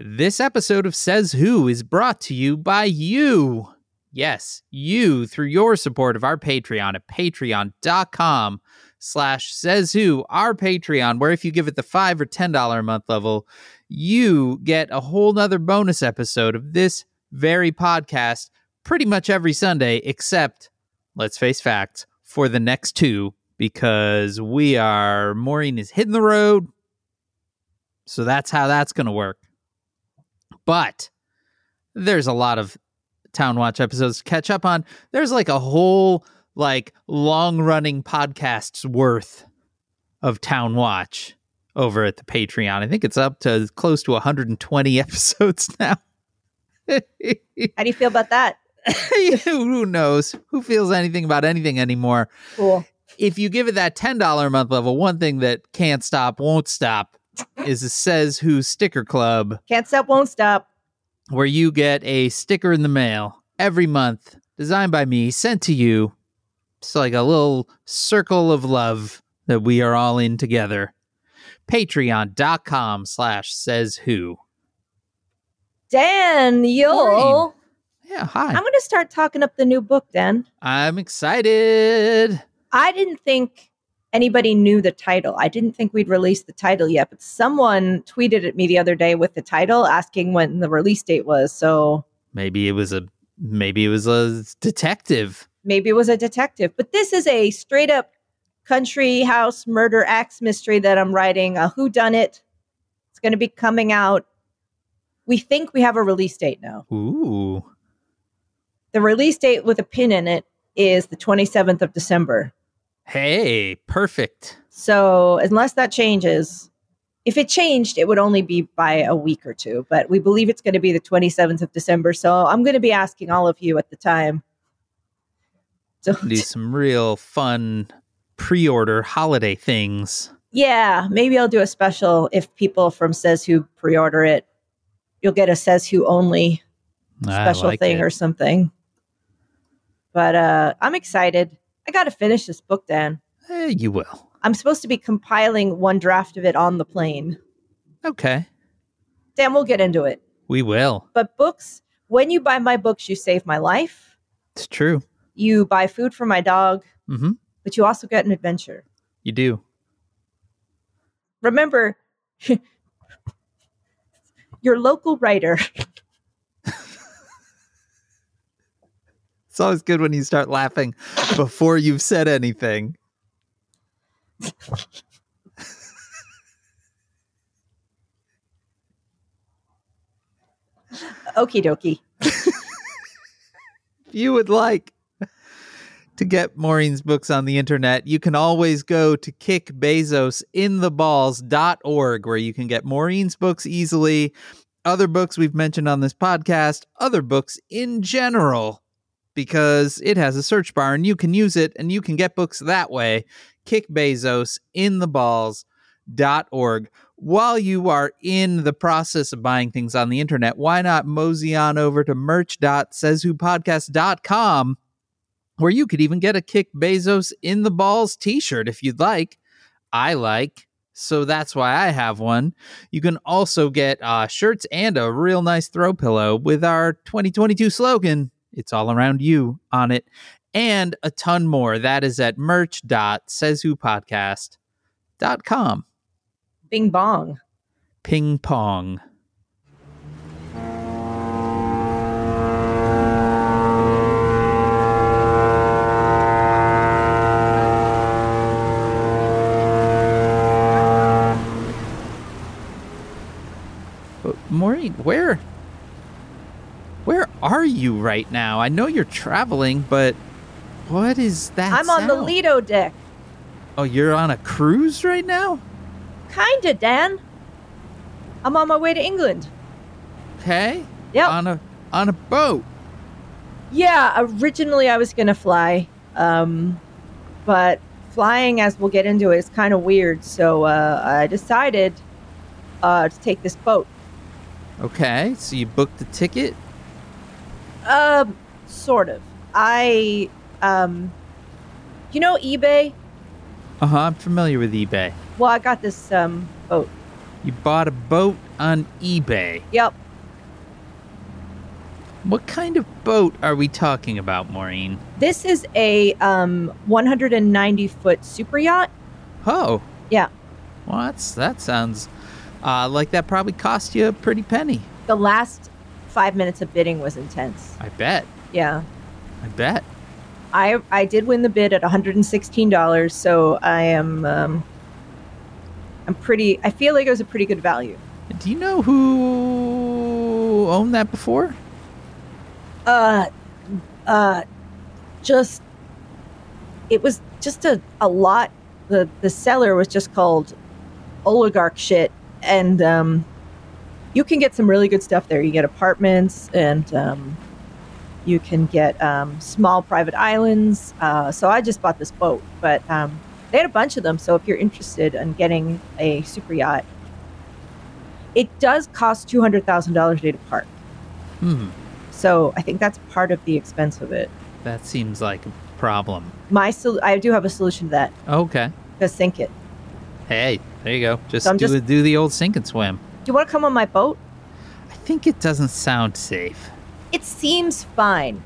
This episode of Says Who is brought to you by you. Yes, you through your support of our Patreon at patreon.com slash says who, our Patreon, where if you give it the five or ten dollar a month level, you get a whole nother bonus episode of this very podcast pretty much every Sunday, except, let's face facts, for the next two, because we are Maureen is hitting the road. So that's how that's gonna work. But there's a lot of Town Watch episodes to catch up on. There's like a whole like long running podcasts worth of Town Watch over at the Patreon. I think it's up to close to 120 episodes now. How do you feel about that? Who knows? Who feels anything about anything anymore? Cool. If you give it that $10 a month level, one thing that can't stop, won't stop is a Says Who sticker club Can't stop, won't stop. where you get a sticker in the mail every month, designed by me, sent to you. It's like a little circle of love that we are all in together. Patreon.com slash says who. Dan, yo. Maureen. Yeah, hi. I'm going to start talking up the new book, Dan. I'm excited. I didn't think anybody knew the title. I didn't think we'd released the title yet, but someone tweeted at me the other day with the title asking when the release date was. So Maybe it was a maybe it was a detective. maybe it was a detective. But this is a straight up country house murder axe mystery that I'm writing, a who done it. It's going to be coming out. We think we have a release date now. Ooh. The release date with a pin in it is the 27th of December. Hey, perfect. So, unless that changes, if it changed, it would only be by a week or two, but we believe it's going to be the 27th of December. So, I'm going to be asking all of you at the time. So, Do some real fun pre-order holiday things. yeah, maybe I'll do a special if people from Says Who pre order it. You'll get a Says Who only special like thing it. or something. But uh, I'm excited. I got to finish this book, Dan. Eh, you will. I'm supposed to be compiling one draft of it on the plane. Okay. Dan, we'll get into it. We will. But books, when you buy my books, you save my life. It's true. You buy food for my dog, Mm-hmm. but you also get an adventure. You do. Remember, your local writer. It's always good when you start laughing before you've said anything. Okie dokie. If you would like to get Maureen's books on the internet, you can always go to kickbezosintheballs.org where you can get Maureen's books easily, other books we've mentioned on this podcast, other books in general, because it has a search bar and you can use it and you can get books that way. Kickbezosintheballs.org. While you are in the process of buying things on the internet, why not mosey on over to merch.sayswhopodcast.com where you could even get a Kick Bezos in the Balls t shirt if you'd like. I like, so that's why I have one. You can also get uh, shirts and a real nice throw pillow with our 2022 slogan, It's All Around You, on it, and a ton more. That is at merch.sayswhopodcast.com. Bing bong. Ping pong. But Maureen, where where are you right now? I know you're traveling, but what is that? I'm on the? Lido deck. Oh, you're on a cruise right now? Kinda, Dan. I'm on my way to England. Okay. Yep. On a on a boat. Yeah, originally I was gonna fly, um, but flying, as we'll get into, it is kind of weird. So uh, I decided uh, to take this boat. Okay, so you booked the ticket. Um, sort of. I, um, you know eBay. Uh huh. I'm familiar with eBay. Well, I got this um boat. You bought a boat on eBay. Yep. What kind of boat are we talking about, Maureen? This is a um, 190 foot super yacht. Oh. Yeah. Well, that's, that sounds uh, like that probably cost you a pretty penny. The last five minutes of bidding was intense. I bet. Yeah. I bet. I I did win the bid at $116, so I am um, I'm pretty I feel like it was a pretty good value. Do you know who owned that before? Uh uh just it was just a, a lot the the seller was just called oligarch shit and um you can get some really good stuff there. You get apartments and um you can get um, small private islands. Uh, so I just bought this boat, but um, they had a bunch of them. So if you're interested in getting a super yacht, it does cost two hundred thousand dollars a day to park. Hmm. So I think that's part of the expense of it. That seems like a problem. My sol- I do have a solution to that. Okay. Just sink it. Hey, there you go. Just So do, just- do the old sink and swim. You want to come on my boat? I think it doesn't sound safe. It seems fine.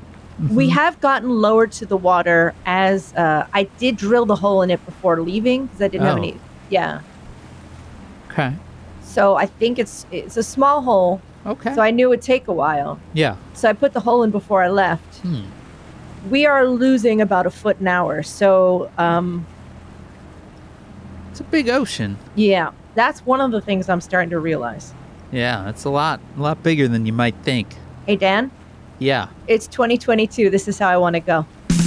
We Mhm. have gotten lower to the water as uh, I did drill the hole in it before leaving because I didn't have Oh. any. Yeah. Okay. So I think it's it's a small hole. Okay. So I knew it would take a while. yeah. So I put the hole in before I left. Hmm. We are losing about a foot an hour. So um, It's a big ocean. yeah, that's one of the things I'm starting to realize. Yeah, it's a lot, a lot bigger than you might think. Hey Dan, Yeah. it's 2022. This is how I want to go.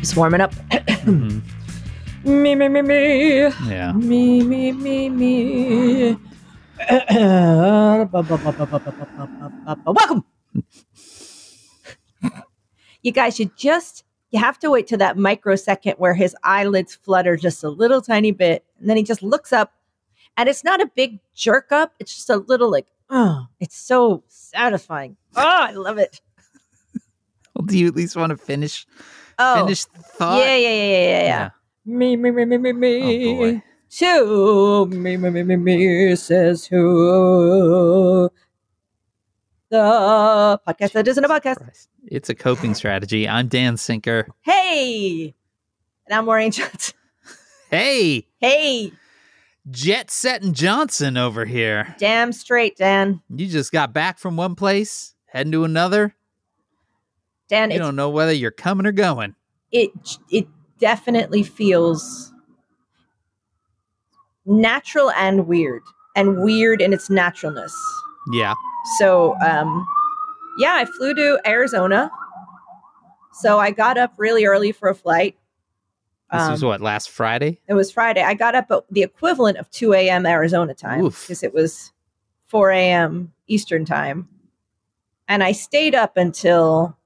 Just warming up. Mhm. Me, me, me, me. Yeah. Me, me, me, me. Welcome. you guys should just, you have to wait to that microsecond where his eyelids flutter just a little tiny bit. And then he just looks up and it's not a big jerk up. It's just a little like, oh, it's so satisfying. Oh, I love it. Well, do you at least want to finish Oh, finish the thought? yeah, yeah, yeah, yeah, yeah, yeah. Me, me, me, me, me, me. Oh. To me, me, me, me, me, says who? The podcast that isn't a podcast. It's a coping strategy. I'm Dan Sinker. Hey! And I'm Maureen Johnson. Hey, Hey! Jet Setting Johnson over here. Damn straight, Dan. You just got back from one place, heading to another. Dan, You don't know whether you're coming or going. it it definitely feels natural and weird. And weird in its naturalness. Yeah. So, um, yeah, I flew to Arizona. So I got up really early for a flight. This Um, was what last Friday. It was Friday. I got up at the equivalent of 2 a.m. Arizona time because it was 4 a.m. Eastern time. And I stayed up until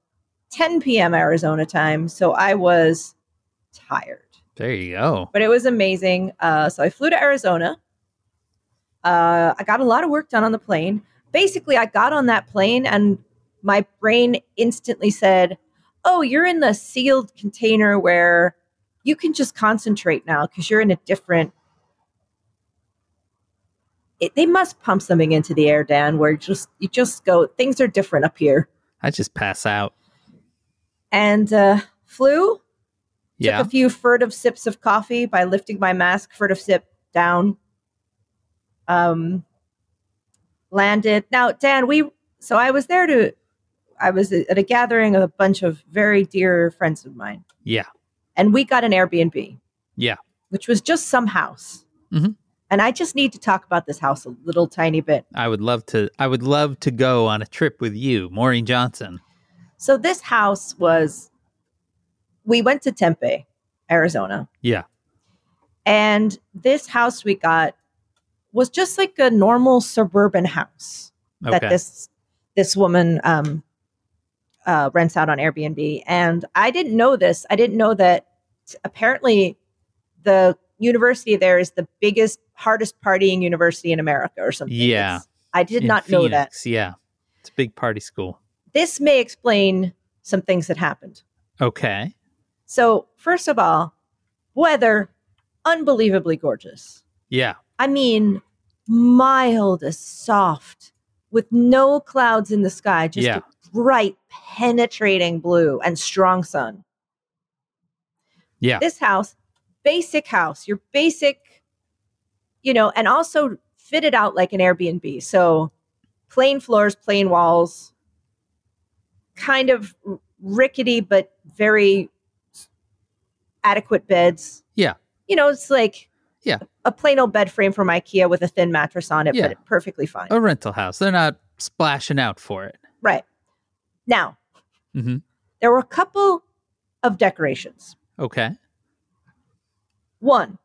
10 p.m. Arizona time. So I was tired, There you go. but it was amazing. Uh, so I flew to Arizona. Uh, I got a lot of work done on the plane. Basically, I got on that plane and my brain instantly said, Oh, you're in the sealed container where you can just concentrate now because you're in a different. It, they must pump something into the air, Dan, where you just you just go. Things are different up here, I just pass out. and uh, flew. Yeah. Took a few furtive sips of coffee by lifting my mask, furtive sip down. Um, landed. Now, Dan, we so I was there to, I was at a gathering of a bunch of very dear friends of mine, Yeah. and we got an Airbnb. Yeah. which was just some house. Mhm. And I just need to talk about this house a little tiny bit. I would love to. I would love to go on a trip with you, Maureen Johnson. So this house was. We went to Tempe, Arizona. Yeah. And this house we got was just like a normal suburban house that this this woman um, uh, rents out on Airbnb. And I didn't know this. I didn't know that apparently the university there is the biggest hardest partying university in America or something. Yeah. It's- I did in not know that. Yeah. It's a big party school. This may explain some things that happened. Okay. So, first of all, weather unbelievably gorgeous. Yeah. I mean, mild as soft with no clouds in the sky, just Yeah. a bright, penetrating blue and strong sun. Yeah. This house, basic house, your basic, you know, and also fitted out like an Airbnb. So, plain floors, plain walls, kind of rickety, but very adequate beds. Yeah. You know, it's like Yeah. a plain old bed frame from IKEA with a thin mattress on it, Yeah. but perfectly fine. A rental house. They're not splashing out for it. Right. Now, mm-hmm. there were a couple of decorations. Okay. One,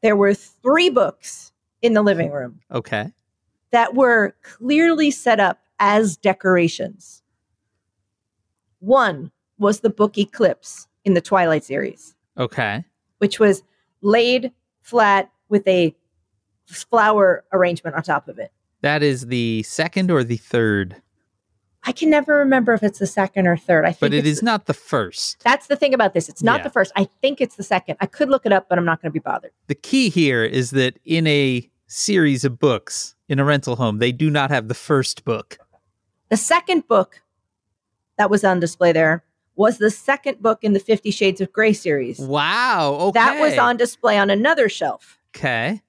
there were three books in the living room Okay. that were clearly set up as decorations. One was the book Eclipse in the Twilight series, Okay. which was laid flat with a flower arrangement on top of it. That is the second or the third, I can never remember if it's the second or third. I think but it's- not the first. That's the thing about this. It's not Yeah. the first. I think it's the second. I could look it up, but I'm not going to be bothered. The key here is that in a series of books in a rental home, they do not have the first book. The second book that was on display there was the second book in the Fifty Shades of Grey series. Wow. Okay. That was on display on another shelf. Okay.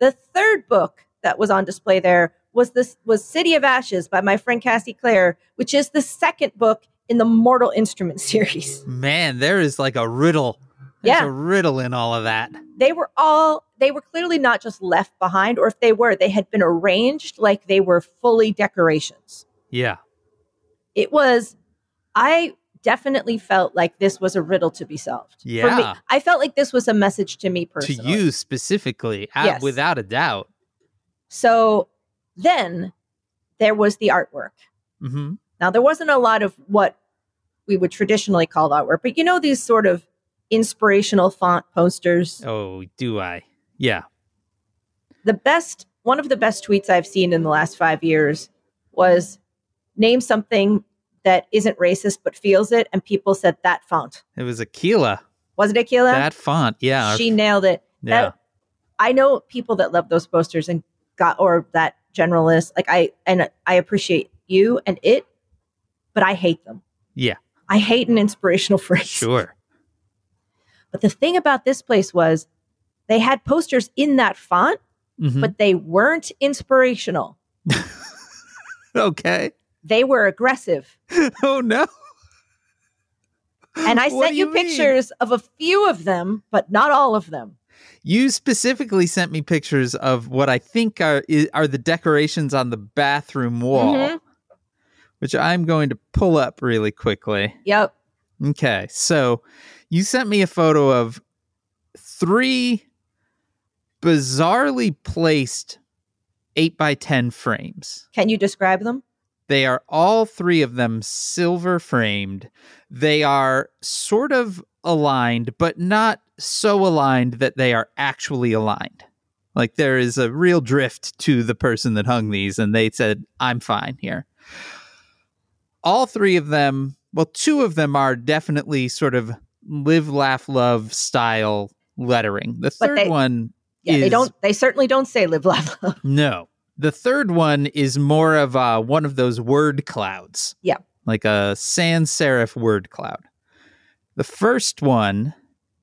The third book that was on display there was this was City of Ashes by my friend Cassie Clare, which is the second book in the Mortal Instruments series. Man, there is like a riddle. There's Yeah. a riddle in all of that. They were all they were clearly not just left behind, or if they were, they had been arranged like they were fully decorations. Yeah. It was I definitely felt like this was a riddle to be solved. For me, Yeah. I felt like this was a message to me personally. To you specifically, Yes. without a doubt. So then there was the artwork. hmm Now, there wasn't a lot of what we would traditionally call artwork, but you know, these sort of inspirational font posters. Oh, do I? Yeah. The best, one of the best tweets I've seen in the last five years was name something that isn't racist but feels it. And people said that font. It was Aquila. Was it Aquila? That font. Yeah. she nailed it. yeah. that- I know people that love those posters and got, or that generalist. Like I, and I appreciate you and it, but I hate them. Yeah. I hate an inspirational phrase. Sure. But the thing about this place was they had posters in that font, Mhm. but they weren't inspirational. okay. They were aggressive. Oh no. And I What sent you, you pictures of a few of them, but not all of them. You specifically sent me pictures of what I think are are the decorations on the bathroom wall, Mhm. which I'm going to pull up really quickly. Yep. Okay, so you sent me a photo of three bizarrely placed eight by ten frames. Can you describe them? They are all three of them silver framed. They are sort of aligned, but not so aligned that they are actually aligned. Like there is a real drift to the person that hung these, and they said, I'm fine here. All three of them, well, two of them are definitely sort of live, laugh, love style lettering. The But third they- one Yeah, they don't. They certainly don't say live, laugh, love. no. The third one is more of uh, one of those word clouds. Yeah. Like a sans serif word cloud. The first one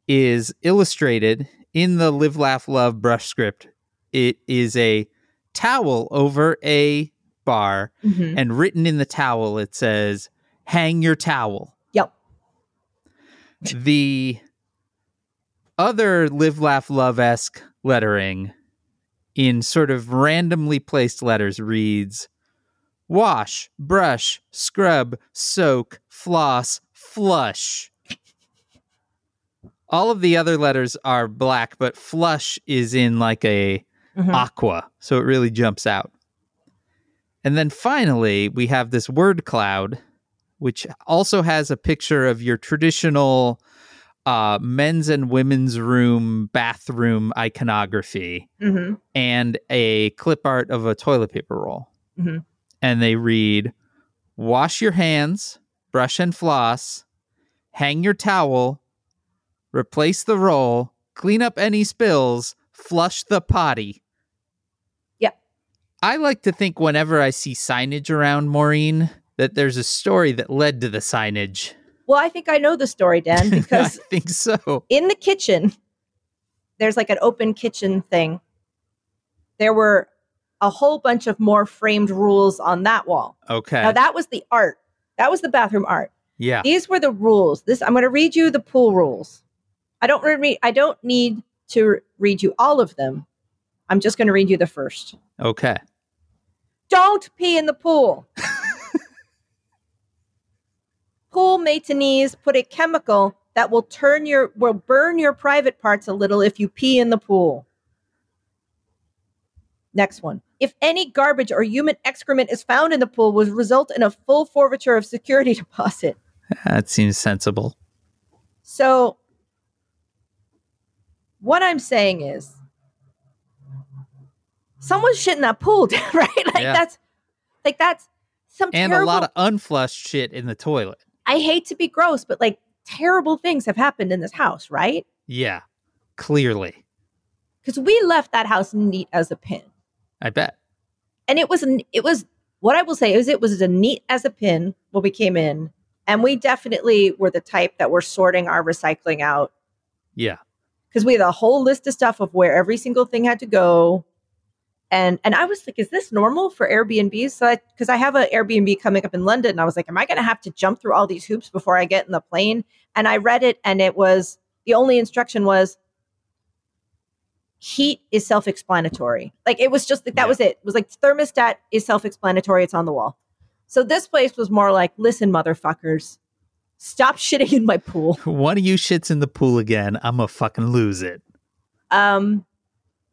is illustrated in the Live, Laugh, Love brush script. It is a towel over a bar, Mhm. and written in the towel, it says, Hang your towel. Yep. the other Live, Laugh, Love esque lettering in sort of randomly placed letters reads wash, brush, scrub, soak, floss, flush. All of the other letters are black, but flush is in like a Mhm. aqua, so it really jumps out. And then finally, we have this word cloud, which also has a picture of your traditional uh, men's and women's room bathroom iconography hmm and a clip art of a toilet paper roll. Mhm. And they read Wash your hands, brush and floss, hang your towel, replace the roll, clean up any spills, flush the potty. Yep. I like to think whenever I see signage around Maureen that there's a story that led to the signage. Well, I think I know the story, Dan, because I think so. in the kitchen, there's like an open kitchen thing. There were a whole bunch of more framed rules on that wall. Okay. Now that was the art. That was the bathroom art. yeah. These were the rules. This I'm going to read you the pool rules. I don't read. I don't need to read you all of them. I'm just going to read you the first. Okay. Don't pee in the pool. pool maintenance put a chemical that will turn your will burn your private parts a little if you pee in the pool. Next one. If any garbage or human excrement is found in the pool, will result in a full forfeiture of security deposit. That seems sensible. So, what I'm saying is, someone's shit in that pool, right? like Yeah. that's, like that's some And terrible. a lot of unflushed shit in the toilet. I hate to be gross, but like terrible things have happened in this house, right? Yeah. Clearly. Because we left that house neat as a pin, I bet. and it was, it was what I will say is it was as neat as a pin when we came in, and we definitely were the type that were sorting our recycling out Yeah. because we had a whole list of stuff of where every single thing had to go. And and I was like, is this normal for Airbnbs? So because I, have an Airbnb coming up in London, and I was like, am I going to have to jump through all these hoops before I get in the plane? And I read it, and it was the only instruction was heat is self-explanatory. Like it was just like that Yeah. was it. It was like thermostat is self-explanatory. It's on the wall. So this place was more like, listen, motherfuckers, stop shitting in my pool. One of you shits in the pool again, I'm gonna fucking lose it. Um,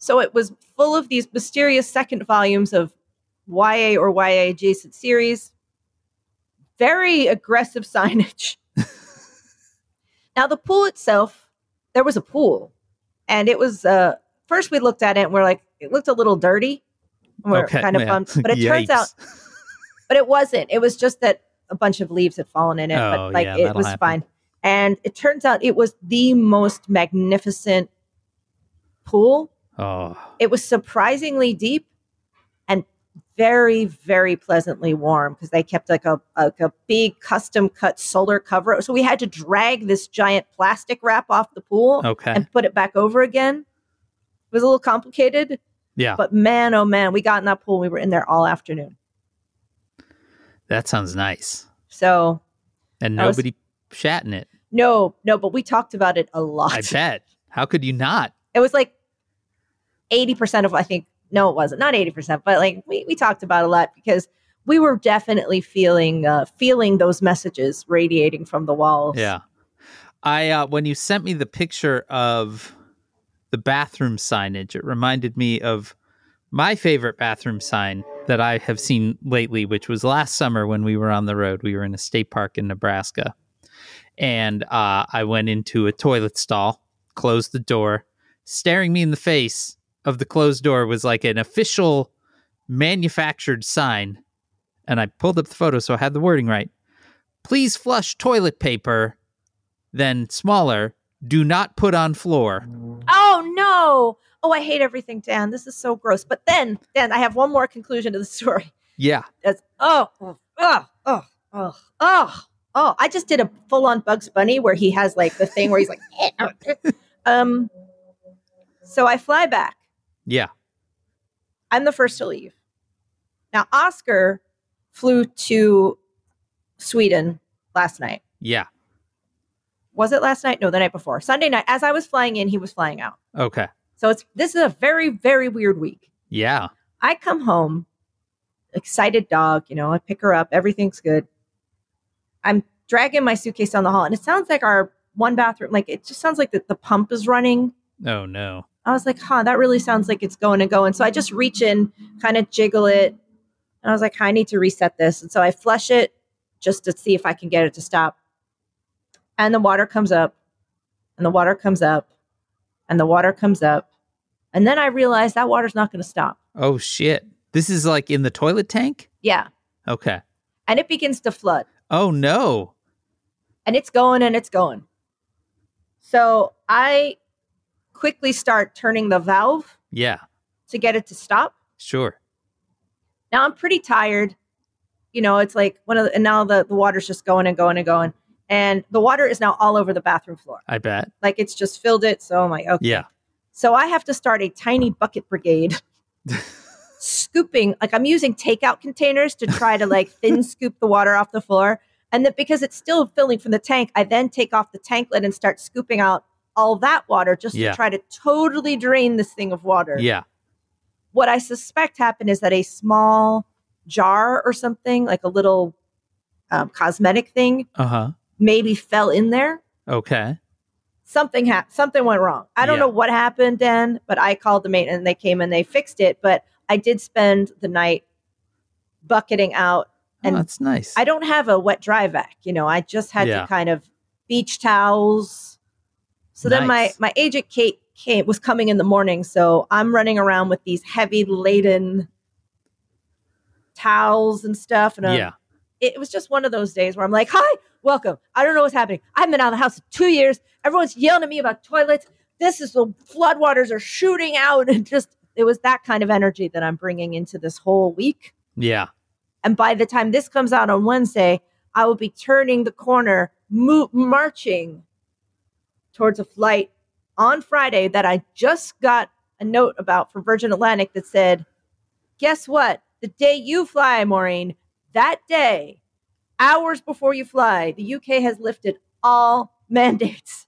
so it was full of these mysterious second volumes of YA or YA adjacent series. Very aggressive signage. now the pool itself, there was a pool, and it was uh first we looked at it and we're like, it looked a little dirty. We're kind of yeah. bummed, but it turns out, but it wasn't. It was just that a bunch of leaves had fallen in it, Oh, but like yeah, it was happen. fine. And it turns out it was the most magnificent pool Oh, it was surprisingly deep and very very pleasantly warm because they kept like a, a, a big custom cut solar cover so we had to drag this giant plastic wrap off the pool okay. and put it back over again it was a little complicated yeah. but man oh man we got in that pool we were in there all afternoon That sounds nice. so And That was- nobody shat in it. no no but we talked about it a lot I bet. How could you not? it was like 80% of i think no it wasn't not 80% but like we, we talked about a lot because we were definitely feeling uh, feeling those messages radiating from the walls Yeah. I uh when you sent me the picture of the bathroom signage, it reminded me of my favorite bathroom sign that I have seen lately, which was last summer when we were on the road. We were in a state park in Nebraska. And uh, I went into a toilet stall, closed the door. Staring me in the face of the closed door was like an official manufactured sign. And I pulled up the photo so I had the wording right. Please flush toilet paper, then smaller. Do not put on floor. oh no oh i hate everything dan this is so gross but then dan i have one more conclusion to the story Yeah. that's oh oh oh oh oh oh oh i just did a full-on bugs bunny where he has like the thing where he's like um so i fly back Yeah. I'm the first to leave. Now, Oscar flew to Sweden last night. Yeah. Was it last night? No, the night before. Sunday night. As I was flying in, he was flying out. Okay. So it's this is a very, very weird week. Yeah. I come home, excited dog, you know, I pick her up, everything's good. I'm dragging my suitcase down the hall, and it sounds like our one bathroom, like it just sounds like the, the pump is running. Oh no. I was like, huh, that really sounds like it's going and going. So I just reach in, kind of jiggle it. And I was like, I need to reset this. And so I flush it just to see if I can get it to stop. And the water comes up. and the water comes up and the water comes up. And then I realized that water's not going to stop. Oh shit. This is like in the toilet tank? Yeah. Okay. And it begins to flood Oh no. and it's going and it's going. So I quickly start turning the valve Yeah. to get it to stop. Sure. Now I'm pretty tired. You know, it's like one of the, and now the, the water's just going and going and going. And the water is now all over the bathroom floor. I bet. Like it's just filled it. So I'm like, okay. Yeah. So I have to start a tiny bucket brigade scooping, like I'm using takeout containers to try to like thin scoop the water off the floor. And that because it's still filling from the tank, I then take off the tank lid and start scooping out all that water just Yeah. to try to totally drain this thing of water. Yeah. What I suspect happened is that a small jar or something, like a little um, cosmetic thing, Uh-huh. maybe fell in there. Okay. Something happened. Something went wrong. I don't Yeah. know what happened, Dan, but I called the maintenance and they came and they fixed it. But I did spend the night bucketing out. And oh, that's nice. I don't have a wet dry vac. You know, I just had Yeah. to kind of beach towels. So then my my agent Kate came was coming in the morning. So I'm running around with these heavy laden towels and stuff. And yeah. it was just one of those days where I'm like, "Hi, welcome. I don't know what's happening. I've been out of the house for two years. Everyone's yelling at me about toilets. This is the floodwaters are shooting out, and just it was that kind of energy that I'm bringing into this whole week. Yeah. And by the time this comes out on Wednesday, I will be turning the corner, mo- marching towards a flight on Friday that I just got a note about from Virgin Atlantic that said, Guess what? The day you fly, Maureen, that day, hours before you fly, the UK has lifted all mandates.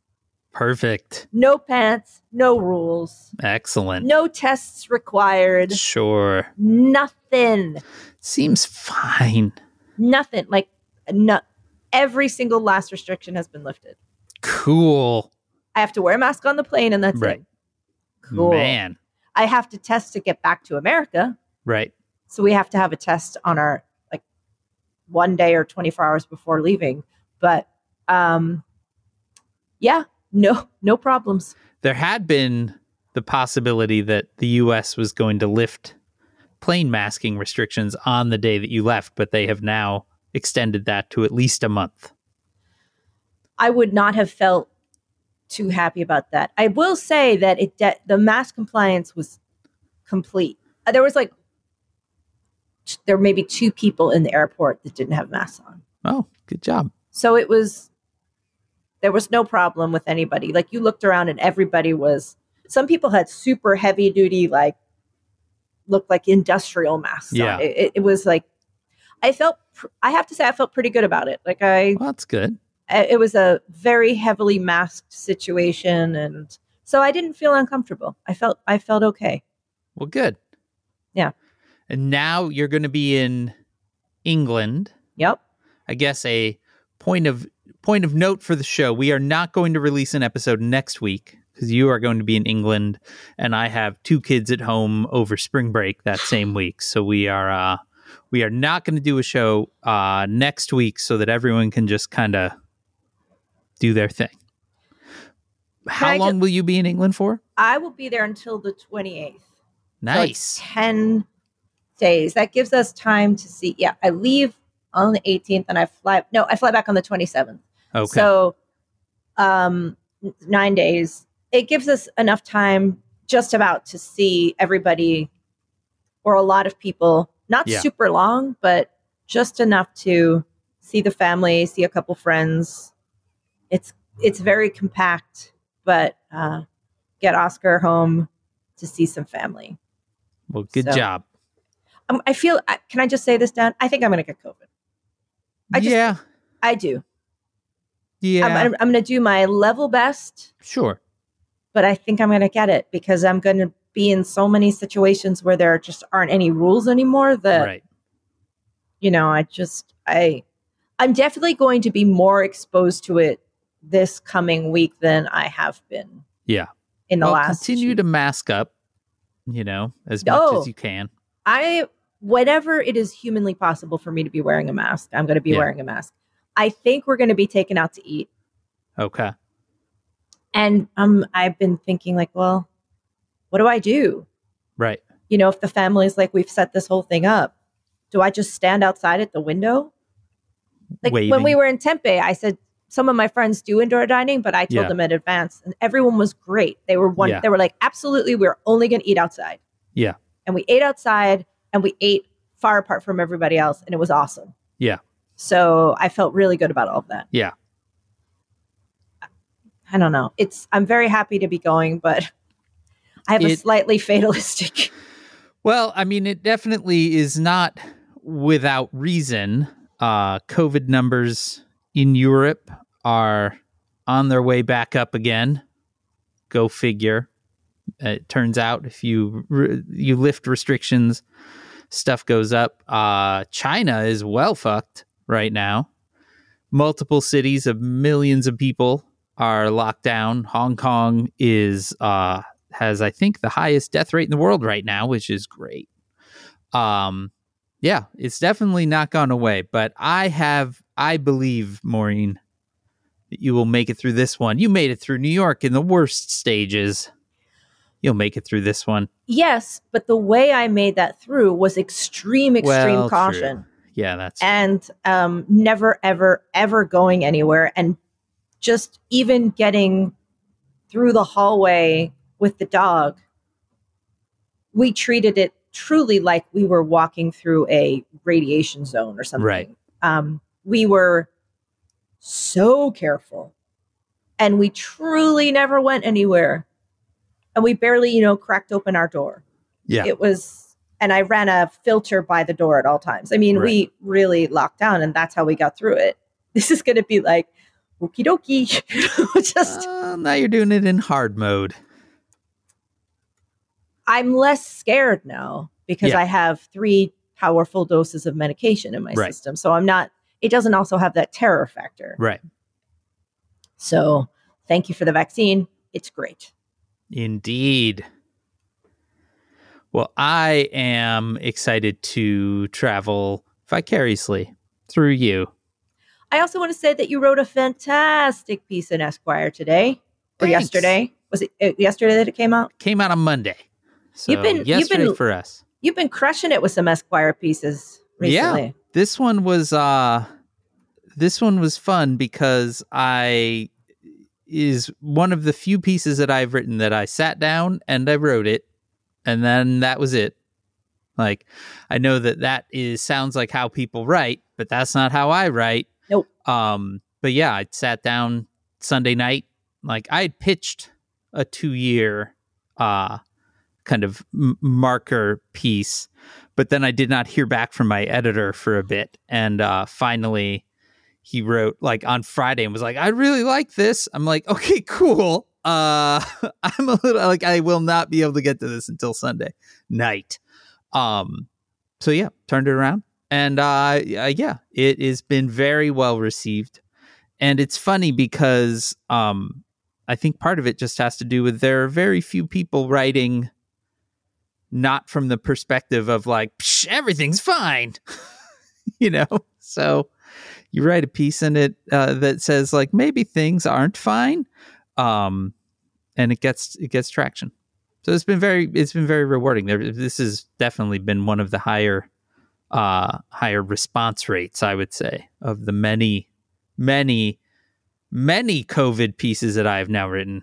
Perfect. No pants, no rules, Excellent. no tests required, Sure. nothing. Seems fine. nothing like no, every single last restriction has been lifted Cool. I have to wear a mask on the plane and that's Right. it cool Man. i have to test to get back to america Right. so we have to have a test on our like one day or 24 hours before leaving but um yeah no no problems There had been the possibility that the US was going to lift plane masking restrictions on the day that you left, but they have now extended that to at least a month. i would not have felt too happy about that i will say that it de- the mask compliance was complete Uh, there was like t- there were maybe two people in the airport that didn't have masks on Oh, good job. So it was, there was no problem with anybody. Like you looked around and everybody was, some people had super heavy duty, like, looked like industrial masks. Yeah. It, it, it was like, I felt, pr- I have to say, I felt pretty good about it. Like I, Well, that's good. It was a very heavily masked situation. And so I didn't feel uncomfortable. I felt, I felt okay. Well, good. Yeah. And now you're going to be in England. Yep. I guess a point of point of note for the show: we are not going to release an episode next week because you are going to be in England, and I have two kids at home over spring break that same week. So we are uh, we are not going to do a show uh, next week so that everyone can just kind of do their thing. How long will you be in England for? I will be there until the 28th. So it's Nice. 10 days. That gives us time to see. Yeah, I leave on the 18th and I fly. No, I fly back on the 27th. Okay. So, um, nine days. It gives us enough time just about to see everybody or a lot of people, not Yeah. super long, but just enough to see the family, see a couple friends. It's, it's very compact, but, uh, get Oscar home to see some family. well, good so- job. Um, I feel. Can I just say this, Dan? I think I'm going to get COVID. I just- yeah. I do. Yeah. I'm, I'm, I'm going to do my level best, sure. but I think I'm going to get it because I'm going to be in so many situations where there just aren't any rules anymore. That right. you know, I just I I'm definitely going to be more exposed to it this coming week than I have been. Yeah. in the well, last. continue few- to mask up, you know, as much Oh. as you can. I whatever it is humanly possible for me to be wearing a mask, I'm going to be Yeah. wearing a mask. I think we're going to be taken out to eat. Okay. And um, I've been thinking, like, well, what do I do? Right. You know, if the family's like, we've set this whole thing up, do I just stand outside at the window? Like when we were in Tempe, I said some of my friends do indoor dining, but I told Yeah. them in advance, and everyone was great. They were one. Yeah. They were like, absolutely, we're only going to eat outside. Yeah. and we ate outside, and we ate far apart from everybody else, and it was awesome. Yeah. So I felt really good about all of that. Yeah. I don't know. It's I'm very happy to be going, but I have a slightly fatalistic. Well, I mean, it definitely is not without reason. Uh, COVID numbers in Europe are on their way back up again. Go figure. It turns out if you re- you lift restrictions, stuff goes up. Uh, China is well fucked right now. Multiple cities of millions of people are locked down. Hong Kong is uh, has I think the highest death rate in the world right now, which is great. Um, yeah, it's definitely not gone away, but I have I believe, Maureen, that you will make it through this one. You made it through New York in the worst stages. You'll make it through this one. yes, but the way I made that through was extreme, extreme Well, true. caution. Yeah, that's and um, never, ever, ever going anywhere. And just even getting through the hallway with the dog, we treated it truly like we were walking through a radiation zone or something. Right. Um, we were so careful and we truly never went anywhere. And we barely, you know, cracked open our door yeah. it was and i ran a filter by the door at all times i mean we really locked down and that's how we got through it this is going to be like okie dokie just Uh, now you're doing it in hard mode. i'm less scared now because Yeah. i have three powerful doses of medication in my Right. system so i'm not it doesn't also have that terror factor Right. so thank you for the vaccine it's great Indeed. Well, I am excited to travel vicariously through you. i also want to say that you wrote a fantastic piece in esquire today or Thanks. yesterday was it uh, yesterday that it came out Came out on Monday. So You've been- you've been- for us. You've been crushing it with some Esquire pieces recently. Yeah. This one was uh this one was fun because I is one of the few pieces that I've written that I sat down and I wrote it and then that was it. Like I know that that is sounds like how people write, but that's not how I write. Nope. Um but yeah, I sat down Sunday night like I had pitched a 2 year uh kind of m- marker piece but then I did not hear back from my editor for a bit. And uh, finally, he wrote like on Friday and was like, "I really like this." I'm like, "Okay, cool." Uh, I'm a little like I will not be able to get to this until Sunday night. Um, so yeah, turned it around, and uh, yeah, it has been very well received. And it's funny because um, I think part of it just has to do with there are very few people writing not from the perspective of like everything's fine. You know? So you write a piece in it uh, that says like maybe things aren't fine um and it gets it gets traction. So it's been very it's been very rewarding. There this has definitely been one of the higher uh higher response rates i would say of the many many many covid pieces that i've now written.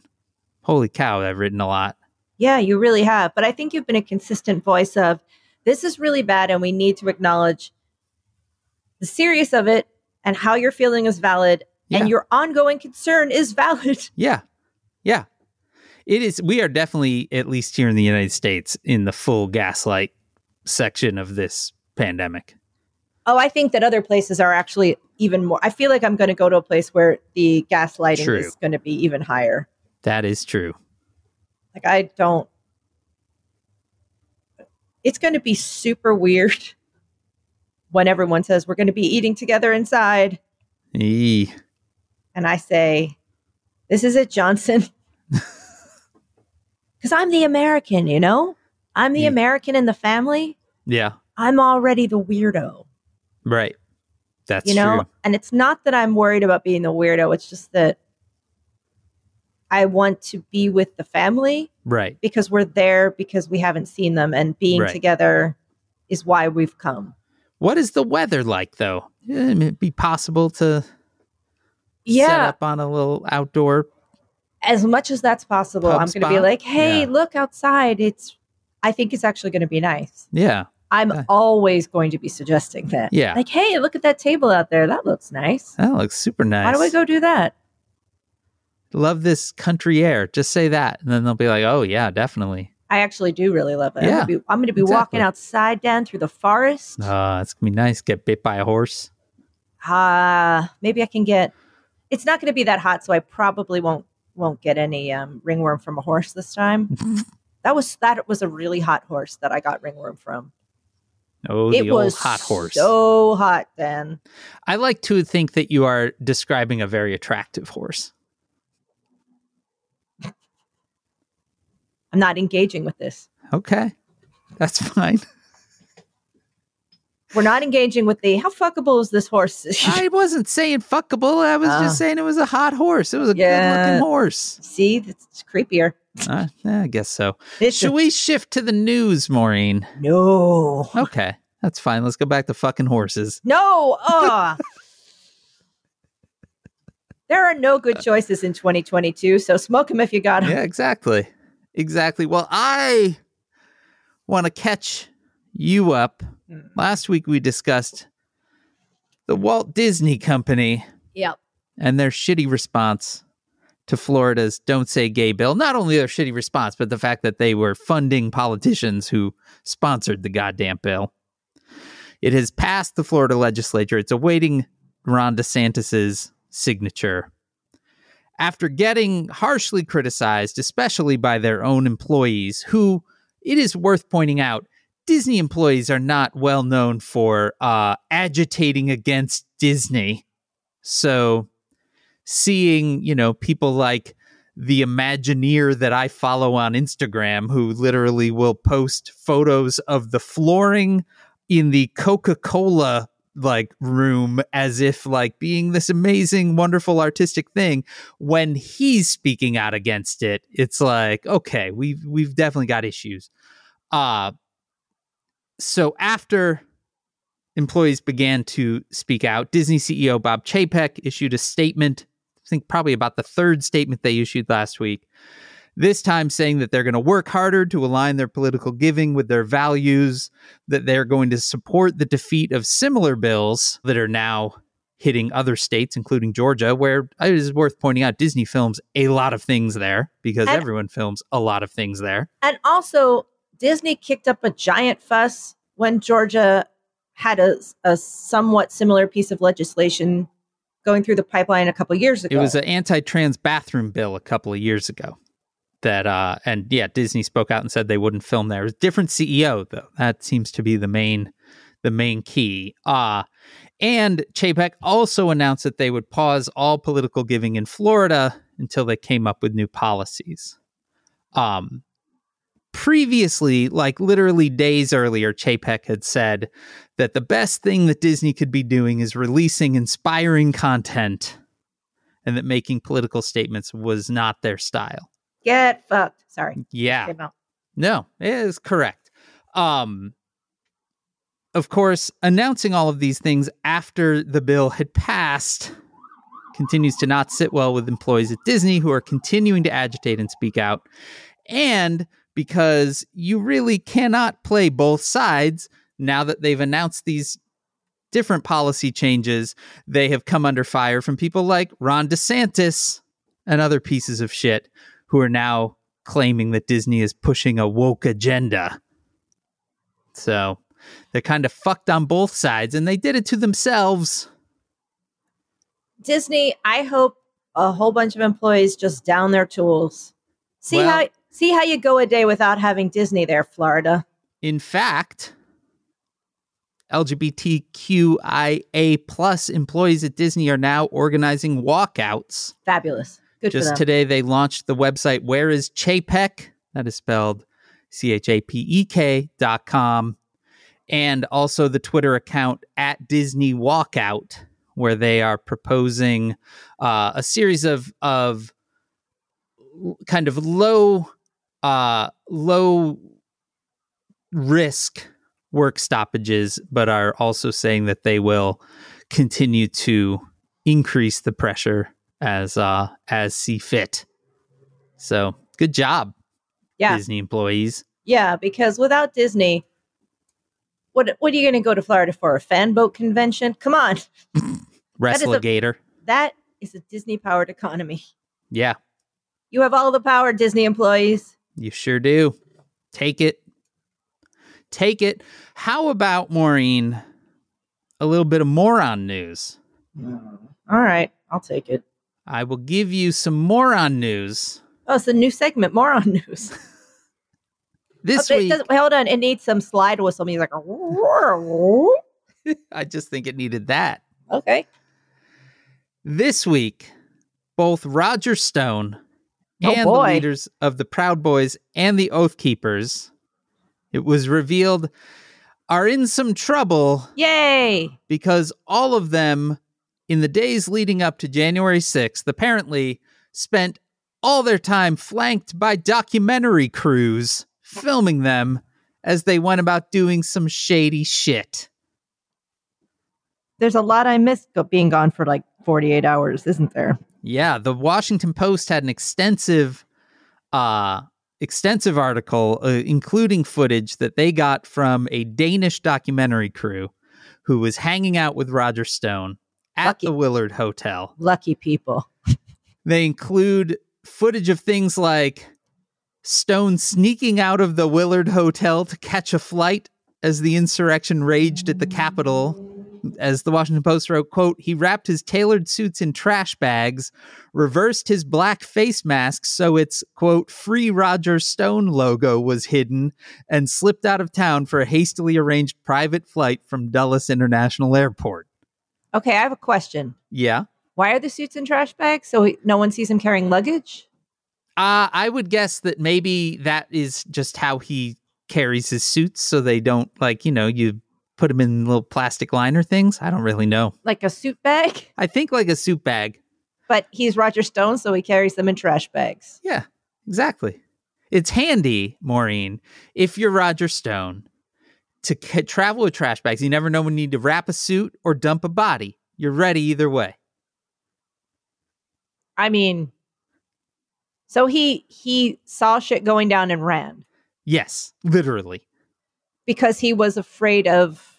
Holy cow i've written a lot Yeah, you really have. But I think you've been a consistent voice of this is really bad and we need to acknowledge the serious of it and how you're feeling is valid Yeah. and your ongoing concern is valid. Yeah. Yeah. It is we are definitely at least here in the United States in the full gaslight section of this pandemic. Oh, I think that other places are actually even more. I feel like I'm going to go to a place where the gaslighting True. is going to be even higher. That is true. Like I don't it's going to be super weird when everyone says we're going to be eating together inside Eee. and I say this is it Johnson. Cuz I'm the American, you know? I'm the Yeah. American in the family. Yeah. I'm already the weirdo, Right. That's you know? true. And it's not that I'm worried about being the weirdo, it's just that I want to be with the family Right. because we're there because we haven't seen them and being Right. together is why we've come. What is the weather like though? Eh, It'd be possible to yeah. set up on a little outdoor. as much as that's possible, Pub I'm going to be like, "Hey, Yeah. look outside. It's I think it's actually going to be nice." Yeah. I'm Okay. always going to be suggesting that. Yeah. Like, "Hey, look at that table out there. That looks nice. That looks super nice. Why do we go do that?" Love this country air. Just say that. And then they'll be like, oh, yeah, definitely. I actually do really love it. Yeah, I'm gonna be, I'm gonna be exactly. walking outside down through the forest. Uh, it's going to be nice. Get bit by a horse. Ah, maybe I can get. It's not going to be that hot, so I probably won't won't get any um, ringworm from a horse this time. that was that was a really hot horse that I got ringworm from. Oh, it the old hot horse. so hot then. I like to think that you are describing a very attractive horse. I'm not engaging with this. Okay. That's fine. We're not engaging with the how fuckable is this horse? I wasn't saying fuckable. I was Ah. just saying it was a hot horse. It was a good looking horse. See, it's creepier. Uh, yeah, I guess so. It's Should we shift to the news, Maureen? no, Okay, that's fine. Let's go back to fucking horses. no. Ah. there are no good choices in 2022, so smoke them if you got 'em. Yeah, exactly. Exactly. Well, I want to catch you up. Mm. Last week we discussed the Walt Disney Company Yep. and their shitty response to Florida's Don't Say Gay bill. Not only their shitty response, but the fact that they were funding politicians who sponsored the goddamn bill. It has passed the Florida legislature. It's awaiting Ron DeSantis's signature. After getting harshly criticized, especially by their own employees, who it is worth pointing out, Disney employees are not well known for uh, agitating against Disney. So seeing, you know, people like the Imagineer that I follow on Instagram, who literally will post photos of the flooring in the Coca Cola like room as if like being this amazing wonderful artistic thing when he's speaking out against it it's like okay we've we've definitely got issues uh so after employees began to speak out, Disney CEO Bob Chapek issued a statement. I think probably about the third statement they issued last week. This time saying that they're going to work harder to align their political giving with their values, that they're going to support the defeat of similar bills that are now hitting other states, including Georgia, where it is worth pointing out Disney films a lot of things there because And- everyone films a lot of things there. And also, Disney kicked up a giant fuss when Georgia had a, a somewhat similar piece of legislation going through the pipeline a couple years ago. It was an anti-trans bathroom bill a couple of years ago. That uh, and yeah, Disney spoke out and said they wouldn't film there. Different CEO though. That seems to be the main, the main key. Uh and Chapek also announced that they would pause all political giving in Florida until they came up with new policies. Um, previously, like literally days earlier, Chapek had said that the best thing that Disney could be doing is releasing inspiring content and that making political statements was not their style. Get fucked. Sorry. Yeah. No, it is correct. Um of course, announcing all of these things after the bill had passed continues to not sit well with employees at Disney who are continuing to agitate and speak out. And because you really cannot play both sides now that they've announced these different policy changes, they have come under fire from people like Ron DeSantis and other pieces of shit who are now claiming that Disney is pushing a woke agenda. So they're kind of fucked on both sides, and they did it to themselves. Disney, I hope a whole bunch of employees just down their tools. See Well- how see how you go a day without having Disney there, Florida. In fact, LGBTQIA plus employees at Disney are now organizing walkouts. Fabulous. Good Just today, they launched the website Where is Chapek? That is spelled C H A P E K dot com. And also the Twitter account at Disney Walkout, where they are proposing uh, a series of, of kind of low uh low risk work stoppages but are also saying that they will continue to increase the pressure as uh as see fit so good job Yeah. disney employees Yeah, because without Disney, what what are you going to go to Florida for? A fan boat convention? Come on, is a- that is a Disney powered economy. yeah You have all the power, Disney employees. You sure do. Take it. Take it. How about Maureen? A little bit of moron news. All right, I'll take it. I will give you some moron news Oh, it's a new segment, moron news. this Oh, week. doesn't- hold on, it needs some slide whistle music. Like I just think it needed that. okay. This week, both Roger Stone Oh, and boy. the leaders of the Proud Boys and the Oath Keepers, it was revealed, are in some trouble Yay! because all of them, in the days leading up to January 6th, apparently spent all their time flanked by documentary crews filming them as they went about doing some shady shit. There's a lot I missed being gone for like 48 hours, isn't there? Yeah, the Washington Post had an extensive uh extensive article uh, including footage that they got from a Danish documentary crew who was hanging out with Roger Stone at Lucky. the Willard Hotel. Lucky people. They include footage of things like Stone sneaking out of the Willard Hotel to catch a flight as the insurrection raged at the Capitol. As the Washington Post wrote, quote, he wrapped his tailored suits in trash bags, reversed his black face mask so its, quote, free Roger Stone logo was hidden, and slipped out of town for a hastily arranged private flight from Dulles International Airport. Okay, I have a question. Yeah. Why are the suits in trash bags? So he, no one sees him carrying luggage? Uh, I would guess that maybe that is just how he carries his suits, so they don't like you know you put them in little plastic liner things. I don't really know. Like a suit bag? I think like a suit bag. But he's Roger Stone, so he carries them in trash bags. Yeah, exactly. It's handy, Maureen, if you're Roger Stone, to c- travel with trash bags. You never know when you need to wrap a suit or dump a body. You're ready either way. I mean, so he he saw shit going down and ran Yes, literally. because he was afraid of.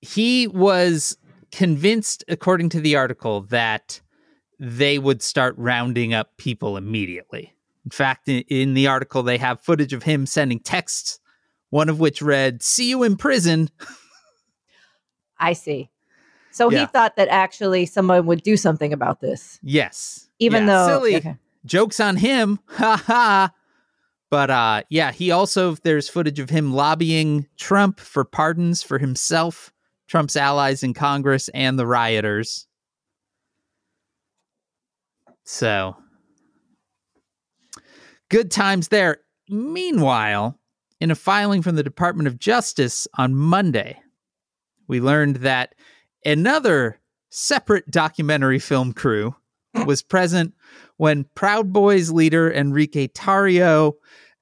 he was convinced, according to the article, that they would start rounding up people immediately. In fact, in, in the article, they have footage of him sending texts, one of which read, See you in prison. I see. So Yeah. he thought that actually someone would do something about this, Yes. even Yeah, though Silly. okay. Joke's on him. Ha ha. But uh, yeah, he also, there's footage of him lobbying Trump for pardons for himself, Trump's allies in Congress, and the rioters. So, good times there. Meanwhile, in a filing from the Department of Justice on Monday, we learned that another separate documentary film crew was present when Proud Boys leader Enrique Tarrio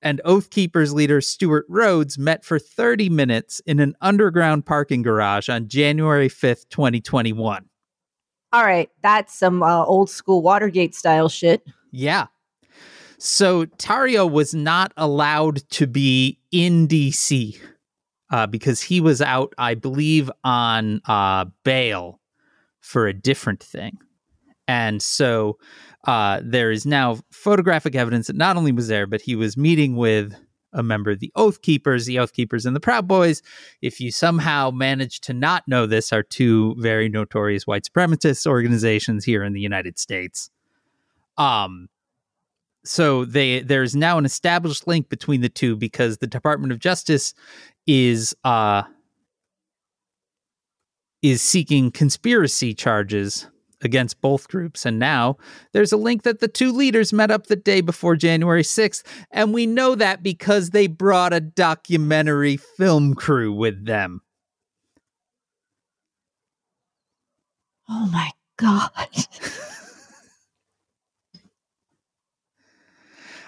and Oath Keepers leader Stewart Rhodes met for 30 minutes in an underground parking garage on January 5th, 2021. All right, that's some uh, old school Watergate style shit. Yeah. So Tarrio was not allowed to be in DC uh, because he was out, I believe, on uh, bail for a different thing. And so uh, there is now photographic evidence that not only was there, but he was meeting with a member of the Oath Keepers, the Oath Keepers and the Proud Boys. If you somehow manage to not know this, are two very notorious white supremacist organizations here in the United States. Um, so they there's now an established link between the two because the Department of Justice is uh is seeking conspiracy charges against both groups. And now there's a link that the two leaders met up the day before January 6th and we know that because they brought a documentary film crew with them. Oh my god.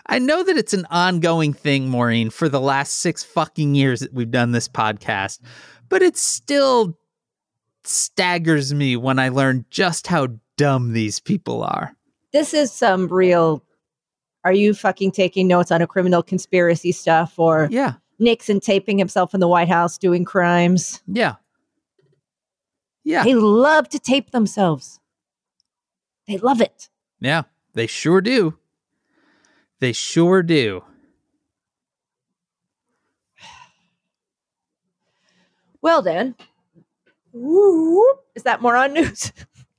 I know that it's an ongoing thing, Maureen, for the last six fucking years that we've done this podcast, but it still staggers me when I learn just how dumb these people are. This is some real. Are you fucking taking notes on a criminal conspiracy stuff or Yeah. Nixon taping himself in the White House doing crimes? Yeah. Yeah. They love to tape themselves. They love it. Yeah. They sure do. They sure do. Well, then, whoop, is that more on news?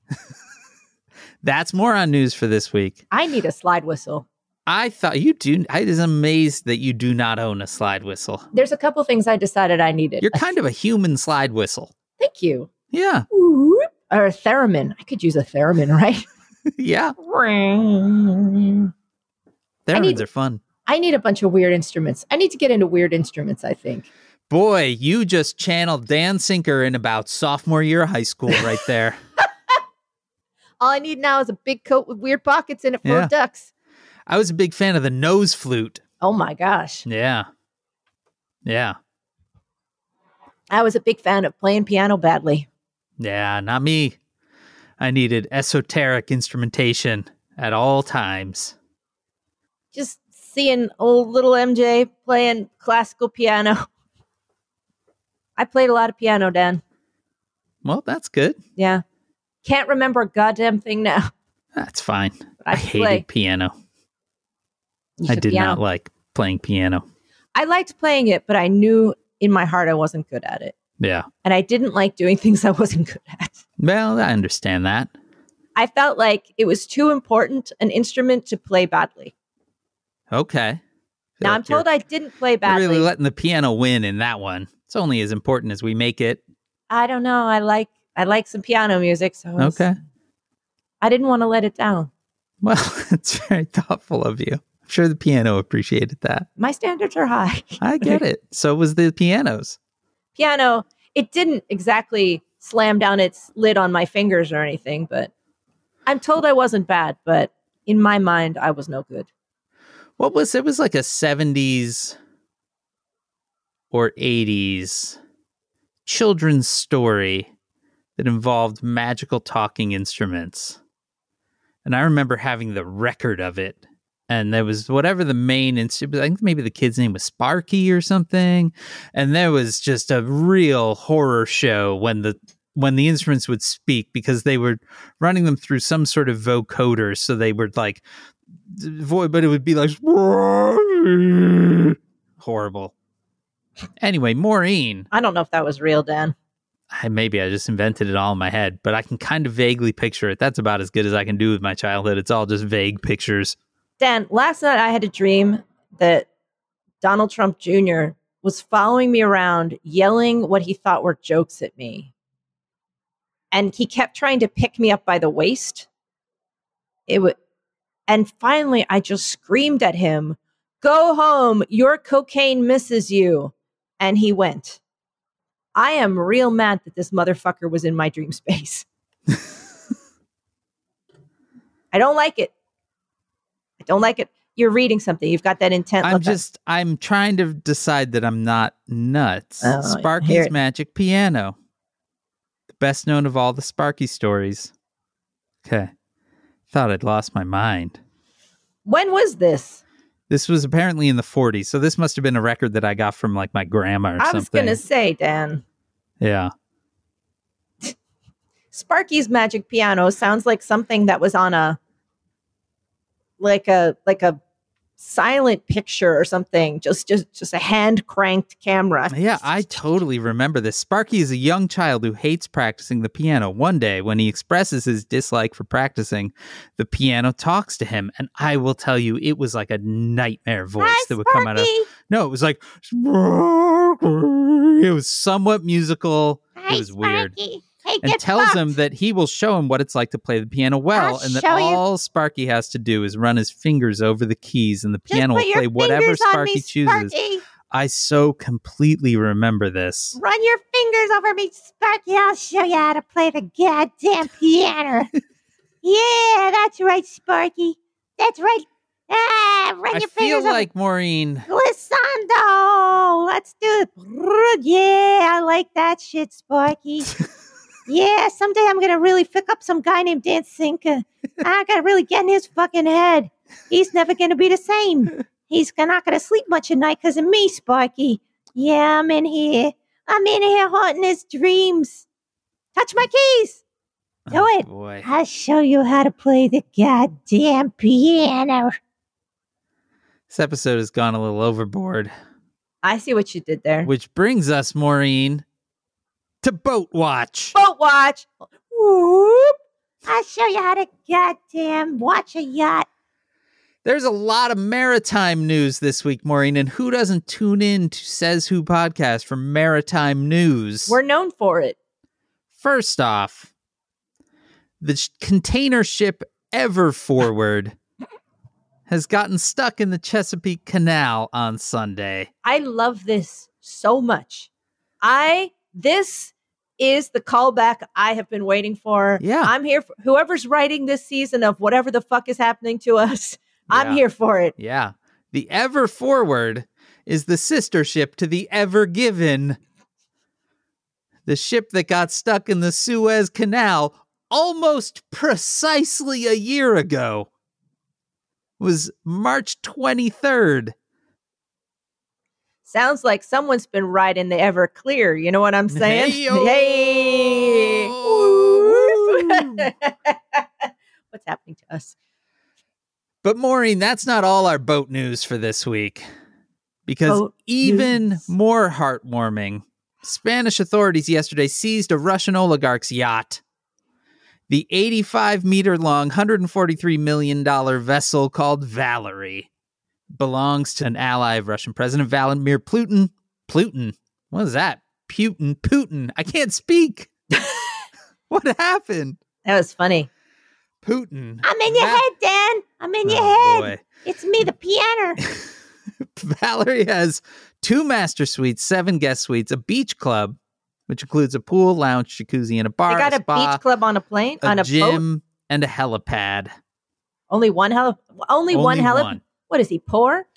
That's more on news for this week. I need a slide whistle. I thought you do. I was amazed that you do not own a slide whistle. There's a couple things I decided I needed. You're kind of a human slide whistle. Thank you. Yeah. Whoop. Or a theremin. I could use a theremin, right? yeah. Theremins need- are fun. I need a bunch of weird instruments. I need to get into weird instruments, I think. Boy, you just channeled Dan Sinker in about sophomore year of high school right there. All I need now is a big coat with weird pockets in it for Yeah. ducks. I was a big fan of the nose flute. Oh my gosh. Yeah. Yeah. I was a big fan of playing piano badly. Yeah, not me. I needed esoteric instrumentation at all times. Just seeing old little MJ playing classical piano. I played a lot of piano, Dan. Well, that's good. Yeah. Can't remember a goddamn thing now. That's fine. I, I hated play. piano. I did piano. not like playing piano. I liked playing it, but I knew in my heart I wasn't good at it. Yeah. And I didn't like doing things I wasn't good at. Well, I understand that. I felt like it was too important an instrument to play badly. Okay. Now I'm told I didn't play You're badly. really letting the piano win in that one. It's only as important as we make it. I don't know. I like I like some piano music, so it's- Okay. I didn't want to let it down. Well, it's very thoughtful of you. I'm sure the piano appreciated that. My standards are high. I get it. So was the pianos. piano, it didn't exactly slam down its lid on my fingers or anything, but I'm told I wasn't bad, but in my mind I was no good. What was it? Was like a 70s or 80s children's story that involved magical talking instruments. And I remember having the record of it. And there was whatever the main instrument, I think maybe the kid's name was Sparky or something. And there was just a real horror show when the when the instruments would speak because they were running them through some sort of vocoder. So they were like void, but it would be like horrible. Anyway, Maureen, I don't know if that was real, Dan. I, maybe I just invented it all in my head, but I can kind of vaguely picture it. That's about as good as I can do with my childhood. It's all just vague pictures. Dan, last night I had a dream that Donald Trump Jr. was following me around, yelling what he thought were jokes at me. And he kept trying to pick me up by the waist. It would, and finally I just screamed at him, "Go home! Your cocaine misses you!" And he went. I am real mad that this motherfucker was in my dream space. I don't like it. I don't like it. You're reading something. You've got that intent. I'm just, I'm trying to decide that I'm not nuts. Oh, Sparky's. Magic Piano, the best known of all the Sparky stories. Okay. Thought I'd lost my mind. When was this? This was apparently in the 40s, so this must have been a record that I got from like my grandma or something. I something. was going to say, Dan, Yeah. Sparky's Magic Piano sounds like something that was on a like a like a silent picture or something. Just just just a hand cranked camera. Yeah, I totally remember this. Sparky is a young child who hates practicing the piano. One day, when he expresses his dislike for practicing, the piano talks to him. And I will tell you, it was like a nightmare voice Hi, that would come out of. No, it was like. Sparky. It was somewhat musical. Hi, it was weird. Hey, And tells him that he will show him what it's like to play the piano well, I'll and that show you. all Sparky has to do is run his fingers over the keys, and the piano will play whatever Sparky me, chooses. Sparky. I so completely remember this. Run your fingers over me, Sparky. I'll show you how to play the goddamn piano. yeah, that's right, Sparky. That's right. Ah, run I your feel fingers up. like Maureen. Glissando. Let's do it. Yeah, I like that shit, Sparky. yeah, someday I'm gonna really pick up some guy named Dan Sinker. I gotta really get in his fucking head. He's never gonna be the same. He's not gonna sleep much at night because of me, Sparky. Yeah, I'm in here. I'm in here haunting his dreams. Touch my keys. Do Oh, it. boy. I'll show you how to play the goddamn piano. This episode has gone a little overboard, I see what you did there. which brings us, Maureen, to Boat Watch. boat watch. Whoop. I'll show you how to goddamn watch a yacht. There's a lot of maritime news this week, Maureen, and who doesn't tune in to Says Who podcast for maritime news? We're known for it. First off, the sh- container ship Ever Forward has gotten stuck in the Chesapeake Canal on Sunday. I love this so much. I this is the callback I have been waiting for. Yeah. I'm here for whoever's writing this season of whatever the fuck is happening to us. I'm Yeah. here for it. Yeah. The Ever Forward is the sister ship to the Ever Given. The ship that got stuck in the Suez Canal almost precisely a year ago was March 23rd. Sounds like someone's been riding the Everclear. You know what I'm saying? Hey-o. Hey. What's happening to us? But Maureen, that's not all our boat news for this week. Because Boat even news. more heartwarming, Spanish authorities yesterday seized a Russian oligarch's yacht. The 85 meter long, $143 million vessel called Valerie belongs to an ally of Russian President Vladimir Putin. Putin. What is that? Putin. Putin. I can't speak. what happened? That was funny. Putin. I'm in your head, Dan. I'm in your Oh, head. boy. It's me, the piano. Valerie has two master suites, seven guest suites, a beach club, which includes a pool, lounge, jacuzzi, and a bar, They got a spa, beach club on a plane, a on a boat. and a helipad. Only one heli. Only, one Only heli. one. What is he poor?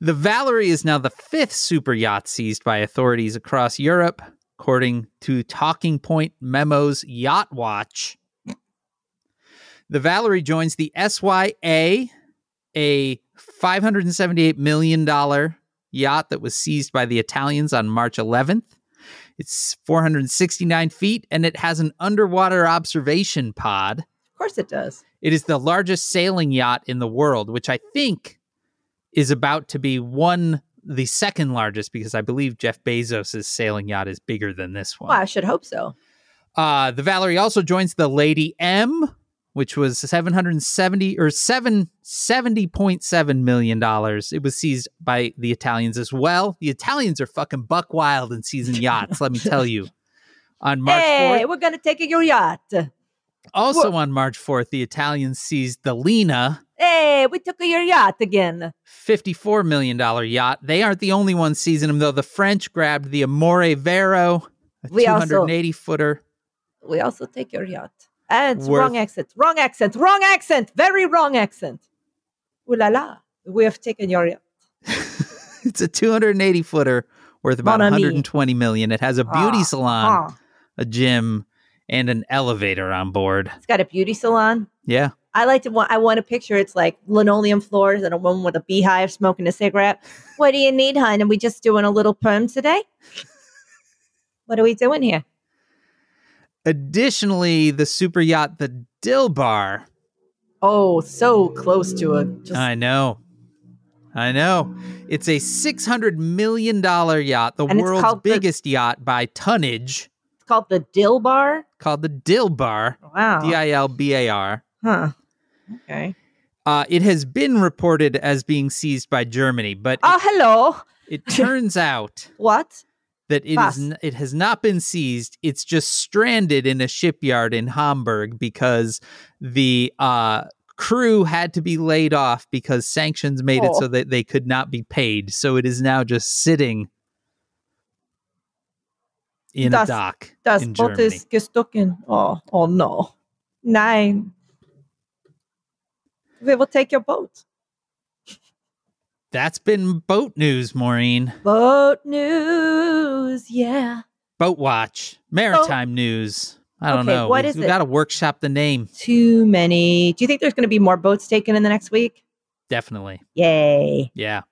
The Valerie is now the fifth super yacht seized by authorities across Europe, according to Talking Point Memo's Yacht Watch. The Valerie joins the SYA, a $578 million yacht that was seized by the Italians on March 11th. It's 469 feet and it has an underwater observation pod. Of course it does. It is the largest sailing yacht in the world, which I think is about to be one the second largest because I believe Jeff Bezos' sailing yacht is bigger than this one. Well, I should hope so. Uh, the Valerie also joins the Lady M, which was 770 or 770.7 million dollars. It was seized by the Italians as well. The Italians are fucking buck wild in seizing yachts, let me tell you. On March hey, 4th, we're gonna take your yacht. also on March 4th, the Italians seized the Lena, Hey, we took your yacht again. $54 million yacht. They aren't the only ones seizing them, though. The French grabbed the Amore Vero, a We also- 280 footer. We also take your yacht. And Worth- wrong accent. Wrong accent. Wrong accent. Very wrong accent. Ooh la la. We have taken your yacht. it's a 280 footer worth about Mon 120 million. It has a beauty Ah, salon, ah. a gym, and an elevator on board. It's got a beauty salon. Yeah. I like to want. I want a picture. It's like linoleum floors and a woman with a beehive smoking a cigarette. What do you need, hon? And we just doing a little perm today. what are we doing here? Additionally, the super yacht, the Dilbar. Oh, so close to it. Just I know. I know. It's a $600 million yacht, the And world's called the- biggest yacht by tonnage, it's called the Dill Bar. called the Dilbar. Wow. D I L B A R. Huh. Okay. Uh, it has been reported as being seized by Germany, but Oh, hello. it, it turns out What? that it Was. is it has not been seized. It's just stranded in a shipyard in Hamburg because the uh, crew had to be laid off because sanctions made it Oh. so that they could not be paid. So it is now just sitting in Das- a dock Das in Boot Germany. ist gestucken. Oh, oh no. Nein. We will take your boat. That's been boat news, Maureen. Boat news, yeah. Boat watch, maritime news. I don't Okay, know. what we, is we it? got to workshop the name. Too many. Do you think there's going to be more boats taken in the next week? Definitely. Yay. Yeah.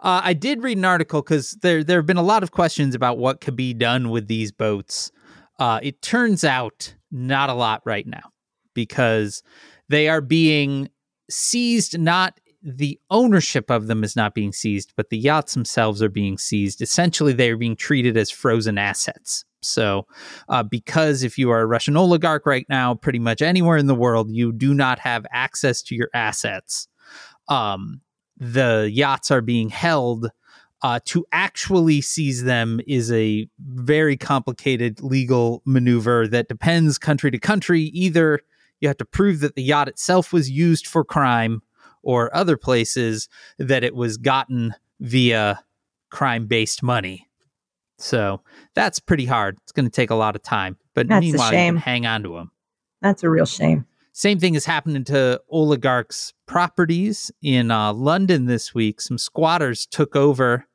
Uh, I did read an article because there there have been a lot of questions about what could be done with these boats. Uh, it turns out not a lot right now because they are being seized. Not the ownership of them is not being seized, but the yachts themselves are being seized. Essentially, they are being treated as frozen assets. So, uh, because if you are a Russian oligarch right now, pretty much anywhere in the world, you do not have access to your assets. Um, the yachts are being held uh, to actually seize them is a very complicated legal maneuver that depends country to country. Either you have to prove that the yacht itself was used for crime, or other places that it was gotten via crime based money. So that's pretty hard. It's going to take a lot of time. But That's meanwhile, you can hang on to them. That's a real shame. Same thing is happening to oligarchs' properties in uh, London this week. Some squatters took over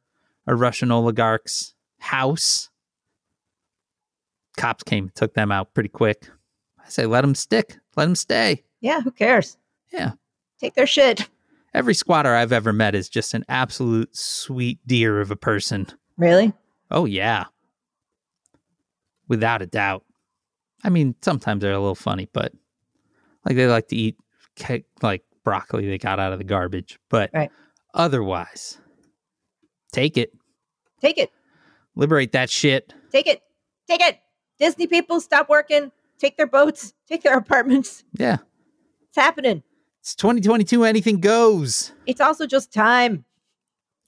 a Russian oligarch's house. Cops came, and took them out pretty quick. I say, let them stick, let them stay. Yeah, who cares? Yeah. Take their shit. Every squatter I've ever met is just an absolute sweet dear of a person. Really? Oh, yeah. Without a doubt. I mean, sometimes they're a little funny, but like they like to eat like broccoli they got out of the garbage. But Right. otherwise, take it, Take it. liberate that shit. Take it. Take it. Disney people stop working. Take their boats. Take their apartments. Yeah. It's happening. It's 2022. Anything goes. It's also just time.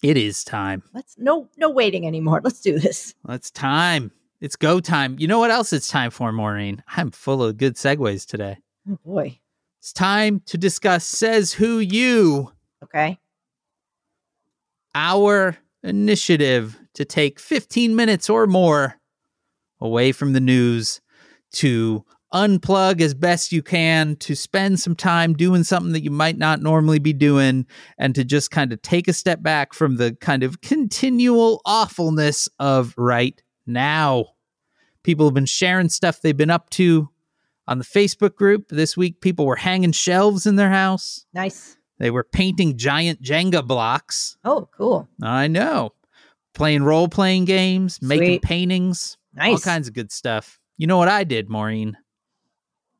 It is time. Let's no no waiting anymore. Let's do this. It's time. It's go time. You know what else it's time for, Maureen? I'm full of good segues today. Oh boy. It's time to discuss Says Who You, Okay. our initiative to take 15 minutes or more away from the news to unplug as best you can, to spend some time doing something that you might not normally be doing, and to just kind of take a step back from the kind of continual awfulness of right now. People have been sharing stuff they've been up to on the Facebook group. This week, people were hanging shelves in their house. Nice. They were painting giant Jenga blocks. Oh, cool. I know. Playing role playing games, making Sweet. paintings, all kinds of good stuff. You know what I did, Maureen?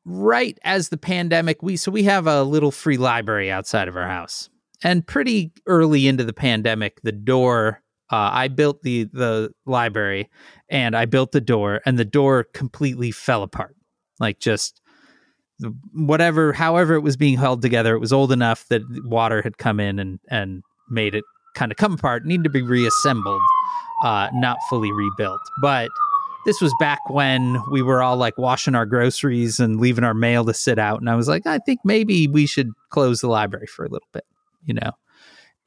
Right as the pandemic, we so we have a little free library outside of our house. And pretty early into the pandemic, the door uh, I built the the library and I built the door and the door completely fell apart. Like just whatever however it was being held together, it was old enough that water had come in and and made it kind of come apart, needed to be reassembled, uh, not fully rebuilt. But this was back when we were all like washing our groceries and leaving our mail to sit out. And I was like, I think maybe we should close the library for a little bit, you know?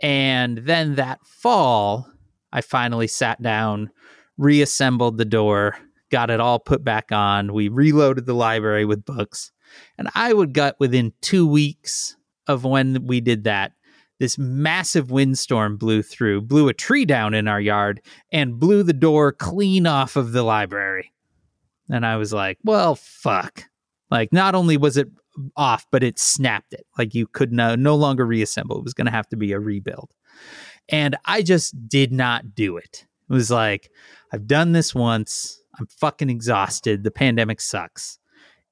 And then that fall, I finally sat down, reassembled the door, got it all put back on. We reloaded the library with books. And I would gut within two weeks of when we did that, this massive windstorm blew through, blew a tree down in our yard, and blew the door clean off of the library. And I was like, well, fuck. Like, not only was it off, but it snapped it. Like, you could no, no longer reassemble. It was going to have to be a rebuild. And I just did not do it. It was like, I've done this once. I'm fucking exhausted. The pandemic sucks.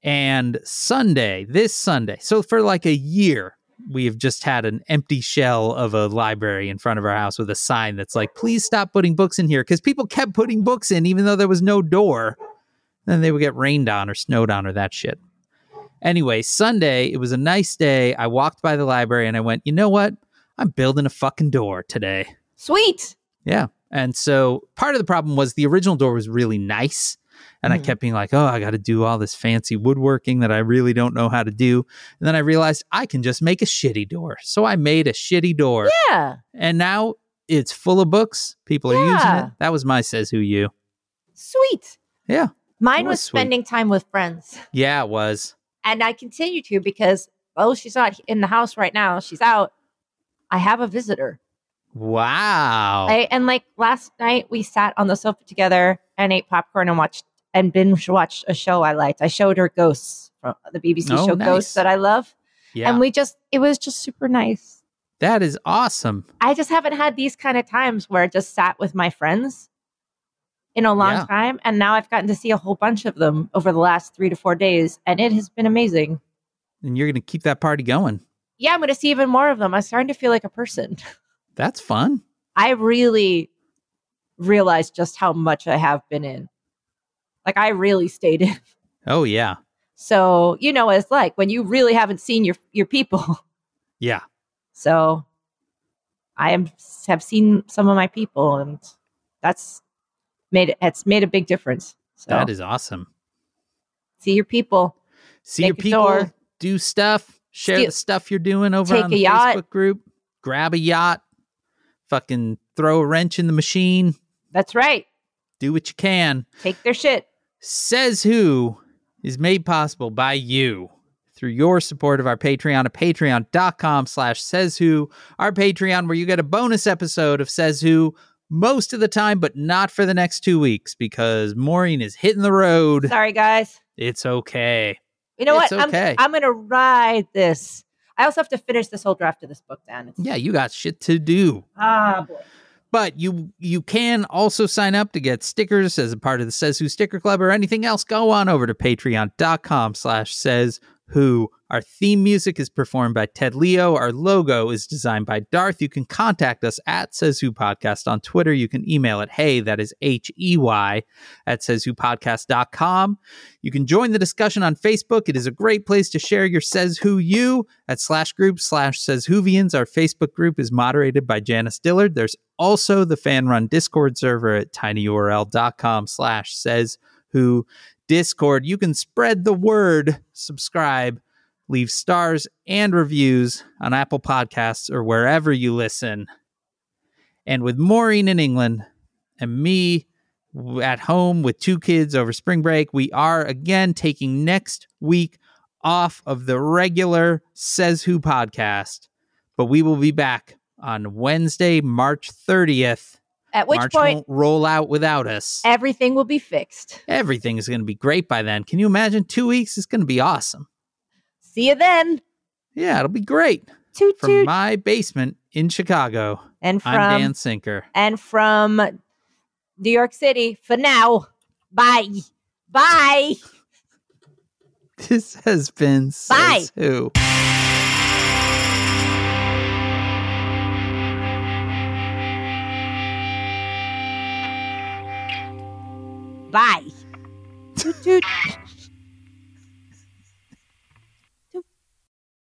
And Sunday, this Sunday, so for like a year, we have just had an empty shell of a library in front of our house with a sign that's like, please stop putting books in here. Because people kept putting books in, even though there was no door. Then they would get rained on or snowed on or that shit. Anyway, Sunday, it was a nice day. I walked by the library and I went, you know what? I'm building a fucking door today. Sweet. Yeah. And so part of the problem was the original door was really nice. And I Mhm. kept being like, oh, I got to do all this fancy woodworking that I really don't know how to do. And then I realized I can just make a shitty door. So I made a shitty door. Yeah. And now it's full of books. People are using it. That was my Says Who You. Sweet. Yeah. Mine was was spending time with friends. Yeah, it was. And I continue to because, oh, she's not in the house right now. She's out. I have a visitor. Wow. I, and like last night, we sat on the sofa together and ate popcorn and watched and binge watched a show I liked. I showed her Ghosts from the BBC Oh, show nice. Ghosts that I love, yeah. and we just it was just super nice. that is awesome. I just haven't had these kind of times where I just sat with my friends in a long Yeah. time, and now I've gotten to see a whole bunch of them over the last three to four days, and it has been amazing. And you're going to keep that party going. Yeah, I'm going to see even more of them. I'm starting to feel like a person. That's fun. I really realized just how much I have been in. Like I really stayed in. Oh, yeah. So you know what it's like when you really haven't seen your your people. Yeah. So I am have seen some of my people, and that's made. It's made a big difference. So That is awesome. see your people. See your people, door. do stuff, share Steal- the stuff you're doing over Take on the yacht. Facebook group, grab a yacht, fucking throw a wrench in the machine, That's right. do what you can. Take their shit. Says Who is made possible by you through your support of our Patreon at patreon.com slash says who, our Patreon where you get a bonus episode of Says Who most of the time, but not for the next two weeks because Maureen is hitting the road. Sorry, guys. It's okay. You know It's what? okay. I'm I'm gonna ride this. I also have to finish this whole draft of this book, Dan. It's, Yeah, you got shit to do. Ah, boy. But you you can also sign up to get stickers as a part of the Says Who Sticker Club or anything else. Go on over to patreon.com slash says who. Our theme music is performed by Ted Leo. Our logo is designed by Darth. You can contact us at Says Who Podcast on Twitter. You can email it, hey, that is H E Y, at says who podcast.com. You can join the discussion on Facebook. It is a great place to share your Says Who You at slash group slash Says Whovians. Our Facebook group is moderated by Janice Dillard. There's also the fan run Discord server at tinyurl.com slash Says Who Discord. You can spread the word, subscribe, leave stars and reviews on Apple Podcasts or wherever you listen. And with Maureen in England and me at home with two kids over spring break, we are again taking next week off of the regular Says Who podcast, but we will be back on Wednesday, March 30th. At which March point, won't roll out without us. everything will be fixed. Everything is going to be great by then. Can you imagine? Two weeks is going to be awesome. See you then. Yeah, it'll be great. Toot From toot. my basement in Chicago, and I'm from Dan Sinker. and from New York City for now. Bye. Bye. This has been Bye. Says Who. Bye. toot toot.